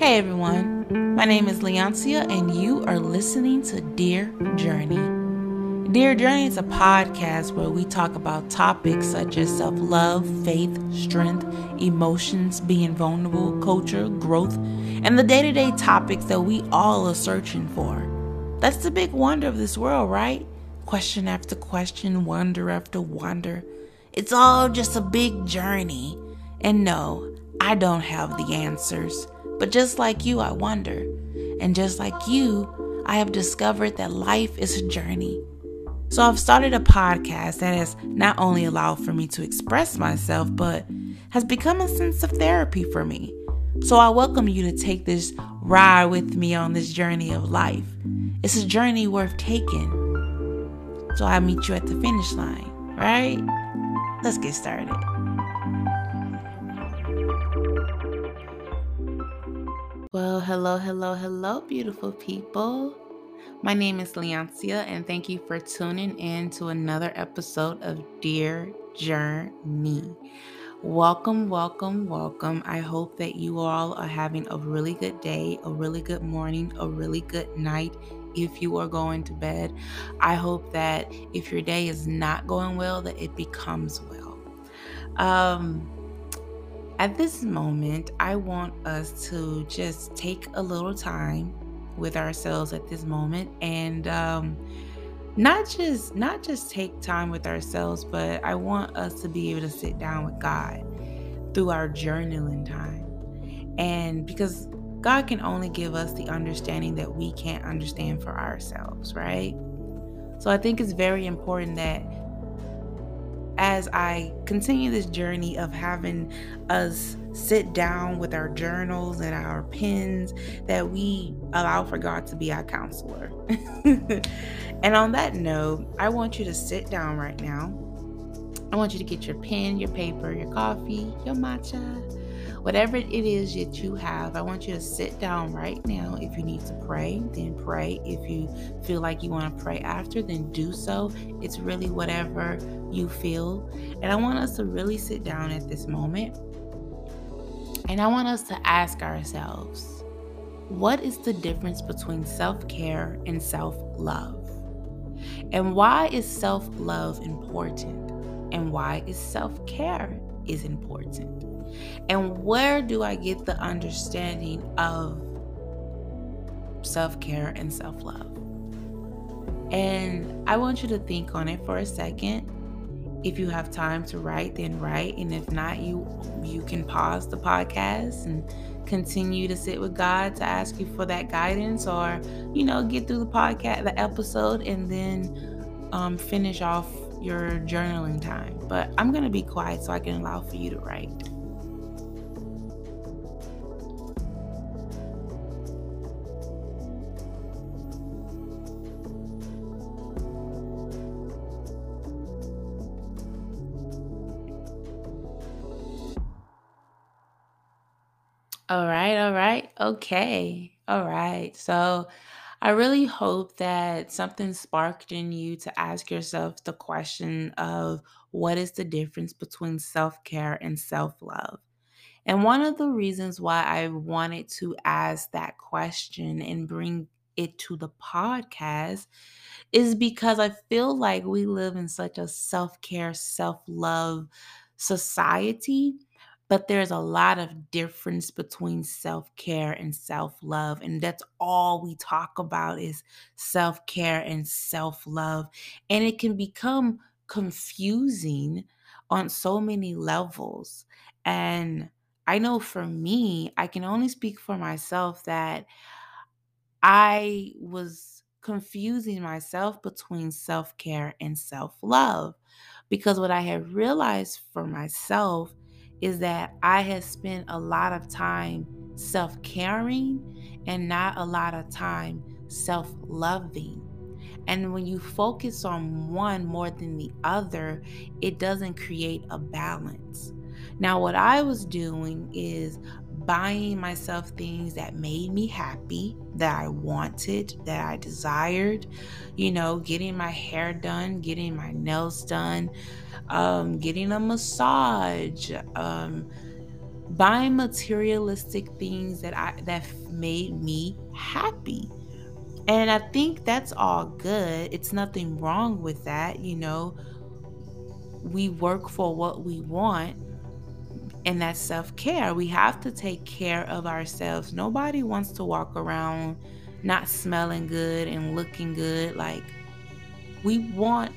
Hey everyone, my name is Leoncia, and you are listening to Dear Journey. Dear Journey is a podcast where we talk about topics such as self love, faith, strength, emotions, being vulnerable, culture, growth, and the day to day topics that we all are searching for. That's the big wonder of this world, right? Question after question, wonder after wonder. It's all just a big journey. And no, I don't have the answers. But just like you, I wonder. And just like you, I have discovered that life is a journey. So I've started a podcast that has not only allowed for me to express myself, but has become a sense of therapy for me. So I welcome you to take this ride with me on this journey of life. It's a journey worth taking. So I meet you at the finish line, right? Let's get started. Hello, hello, hello, beautiful people. My name is Leoncia, and thank you for tuning in to another episode of Dear Journey. Welcome, welcome, welcome. I hope that you all are having a really good day, a really good morning, a really good night if you are going to bed. I hope that if your day is not going well, that it becomes well. Um, at this moment, I want us to just take a little time with ourselves at this moment and um, not just not just take time with ourselves, but I want us to be able to sit down with God through our journaling time. And because God can only give us the understanding that we can't understand for ourselves, right? So I think it's very important that as I continue this journey of having us sit down with our journals and our pens, that we allow for God to be our counselor. and on that note, I want you to sit down right now. I want you to get your pen, your paper, your coffee, your matcha, whatever it is that you have, I want you to sit down right now. If you need to pray, then pray. If you feel like you want to pray after, then do so. It's really whatever you feel. And I want us to really sit down at this moment. And I want us to ask ourselves what is the difference between self care and self love? And why is self love important? And why is self care is important? And where do I get the understanding of self care and self love? And I want you to think on it for a second. If you have time to write, then write. And if not, you you can pause the podcast and continue to sit with God to ask you for that guidance, or you know, get through the podcast, the episode, and then um, finish off your journaling time. But I'm gonna be quiet so I can allow for you to write. All right, all right. Okay. All right. So I really hope that something sparked in you to ask yourself the question of what is the difference between self care and self love? And one of the reasons why I wanted to ask that question and bring it to the podcast is because I feel like we live in such a self care, self love society but there's a lot of difference between self-care and self-love and that's all we talk about is self-care and self-love and it can become confusing on so many levels and i know for me i can only speak for myself that i was confusing myself between self-care and self-love because what i had realized for myself is that I have spent a lot of time self caring and not a lot of time self loving. And when you focus on one more than the other, it doesn't create a balance. Now, what I was doing is buying myself things that made me happy, that I wanted, that I desired, you know, getting my hair done, getting my nails done, um, getting a massage, um, buying materialistic things that I that made me happy. And I think that's all good. It's nothing wrong with that, you know. We work for what we want, and that's self care. We have to take care of ourselves. Nobody wants to walk around not smelling good and looking good. Like, we want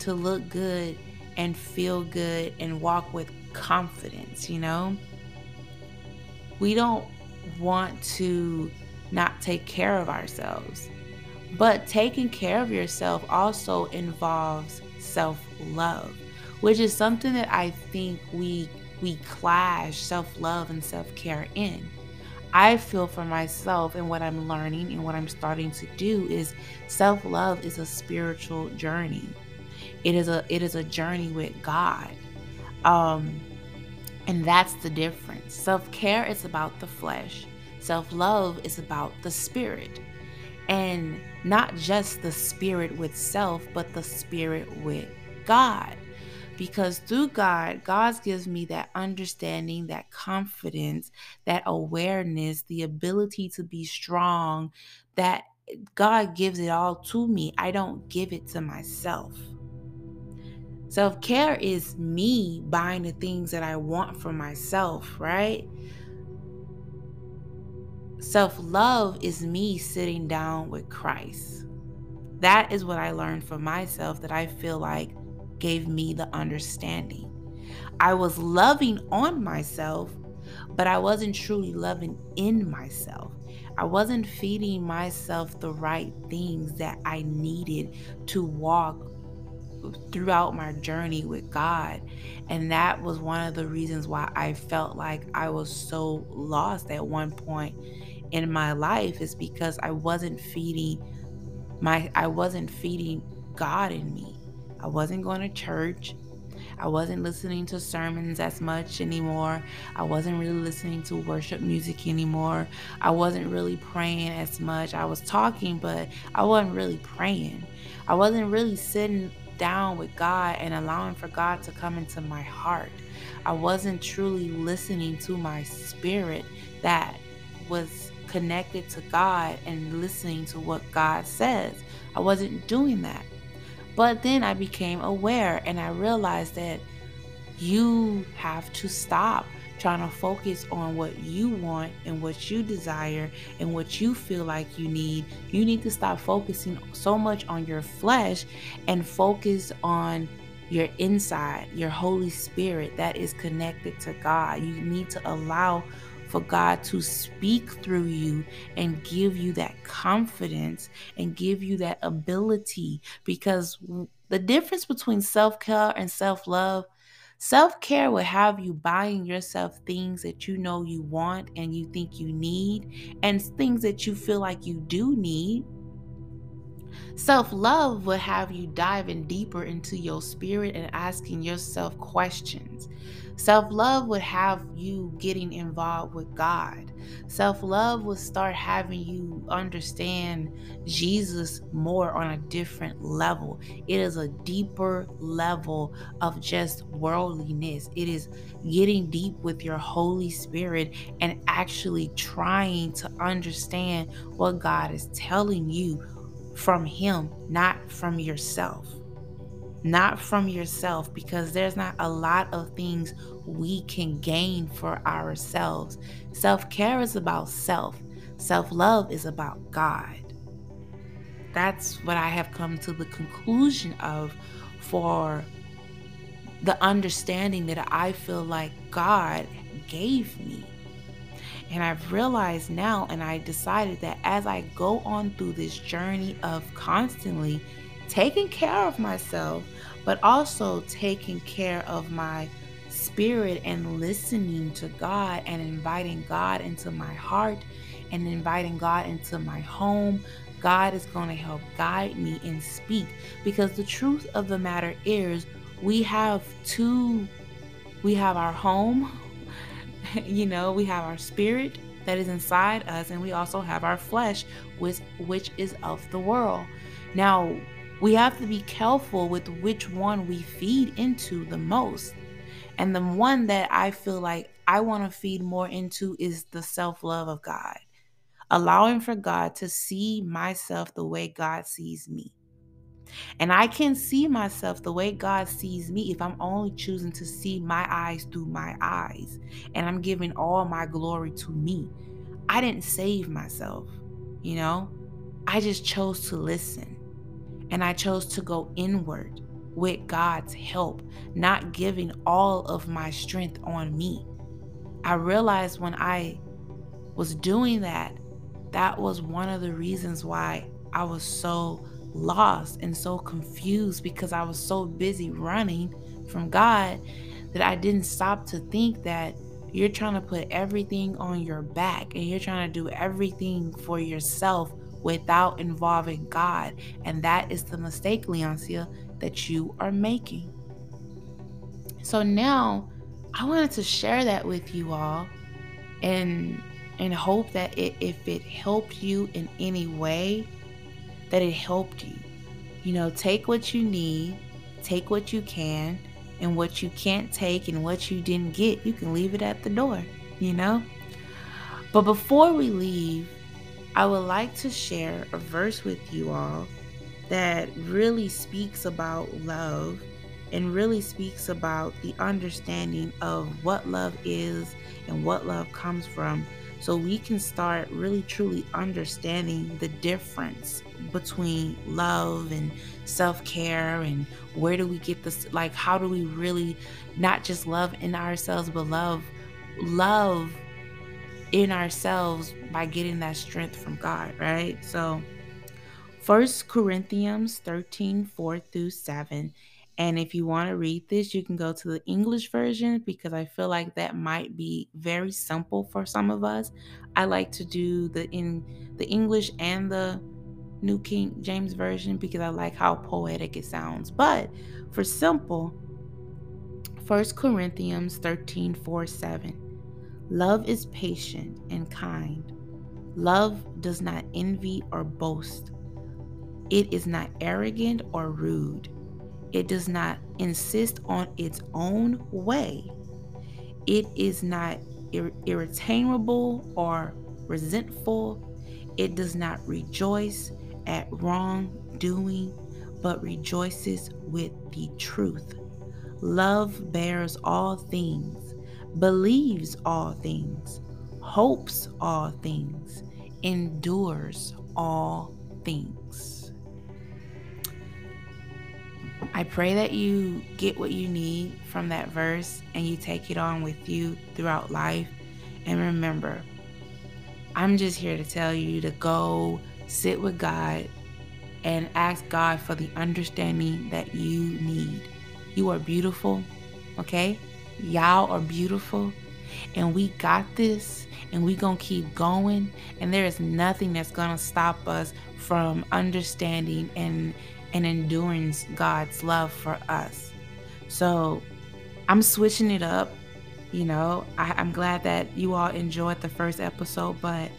to look good and feel good and walk with confidence, you know? We don't want to not take care of ourselves. But taking care of yourself also involves self love, which is something that I think we we clash self love and self care in. I feel for myself and what I'm learning and what I'm starting to do is self love is a spiritual journey. It is a it is a journey with God. Um and that's the difference. Self-care is about the flesh. Self-love is about the spirit. And not just the spirit with self, but the spirit with God because through God, God gives me that understanding, that confidence, that awareness, the ability to be strong, that God gives it all to me. I don't give it to myself. Self care is me buying the things that I want for myself, right? Self love is me sitting down with Christ. That is what I learned for myself that I feel like gave me the understanding. I was loving on myself, but I wasn't truly loving in myself. I wasn't feeding myself the right things that I needed to walk throughout my journey with God. And that was one of the reasons why I felt like I was so lost at one point in my life is because I wasn't feeding my I wasn't feeding God in me. I wasn't going to church. I wasn't listening to sermons as much anymore. I wasn't really listening to worship music anymore. I wasn't really praying as much. I was talking, but I wasn't really praying. I wasn't really sitting down with God and allowing for God to come into my heart. I wasn't truly listening to my spirit that was connected to God and listening to what God says. I wasn't doing that. But then I became aware and I realized that you have to stop trying to focus on what you want and what you desire and what you feel like you need. You need to stop focusing so much on your flesh and focus on your inside, your Holy Spirit that is connected to God. You need to allow for God to speak through you and give you that confidence and give you that ability because the difference between self care and self love. Self care will have you buying yourself things that you know you want and you think you need, and things that you feel like you do need Self love will have you diving deeper into your spirit and asking yourself questions. Self love would have you getting involved with God. Self love will start having you understand Jesus more on a different level. It is a deeper level of just worldliness. It is getting deep with your Holy Spirit and actually trying to understand what God is telling you from Him, not from yourself. Not from yourself, because there's not a lot of things we can gain for ourselves. Self care is about self, self love is about God. That's what I have come to the conclusion of for the understanding that I feel like God gave me. And I've realized now, and I decided that as I go on through this journey of constantly taking care of myself, but also taking care of my spirit and listening to God and inviting God into my heart and inviting God into my home, God is going to help guide me and speak. Because the truth of the matter is, we have two, we have our home, you know, we have our spirit that is inside us, and we also have our flesh, which, which is of the world. Now, we have to be careful with which one we feed into the most. And the one that I feel like I want to feed more into is the self love of God, allowing for God to see myself the way God sees me. And I can see myself the way God sees me if I'm only choosing to see my eyes through my eyes and I'm giving all my glory to me. I didn't save myself, you know? I just chose to listen and I chose to go inward with God's help, not giving all of my strength on me. I realized when I was doing that, that was one of the reasons why I was so lost and so confused because I was so busy running from God that I didn't stop to think that you're trying to put everything on your back and you're trying to do everything for yourself without involving God. And that is the mistake, Leoncia, that you are making. So now I wanted to share that with you all and and hope that it, if it helped you in any way, that it helped you. You know, take what you need, take what you can, and what you can't take and what you didn't get, you can leave it at the door, you know? But before we leave, I would like to share a verse with you all that really speaks about love and really speaks about the understanding of what love is and what love comes from so we can start really truly understanding the difference between love and self-care and where do we get this like how do we really not just love in ourselves but love love in ourselves by getting that strength from God, right? So First Corinthians 13, 4 through 7. And if you want to read this, you can go to the English version because I feel like that might be very simple for some of us. I like to do the in the English and the New King James version because I like how poetic it sounds. But for simple, 1 Corinthians 13, 4, 7. Love is patient and kind. Love does not envy or boast. It is not arrogant or rude. It does not insist on its own way. It is not ir- or resentful. It does not rejoice at wrongdoing, but rejoices with the truth. Love bears all things believes all things, hopes all things, endures all things. I pray that you get what you need from that verse and you take it on with you throughout life. And remember, I'm just here to tell you to go sit with God and ask God for the understanding that you need. You are beautiful, okay? Y'all are beautiful and we got this and we going to keep going and there is nothing that's going to stop us from understanding and and enduring God's love for us. So, I'm switching it up. You know, I, I'm glad that you all enjoyed the first episode, but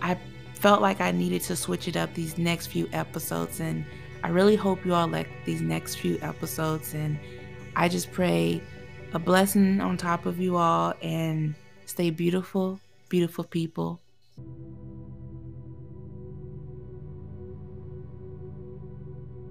I felt like I needed to switch it up these next few episodes. And I really hope you all like these next few episodes. And I just pray a blessing on top of you all and stay beautiful, beautiful people.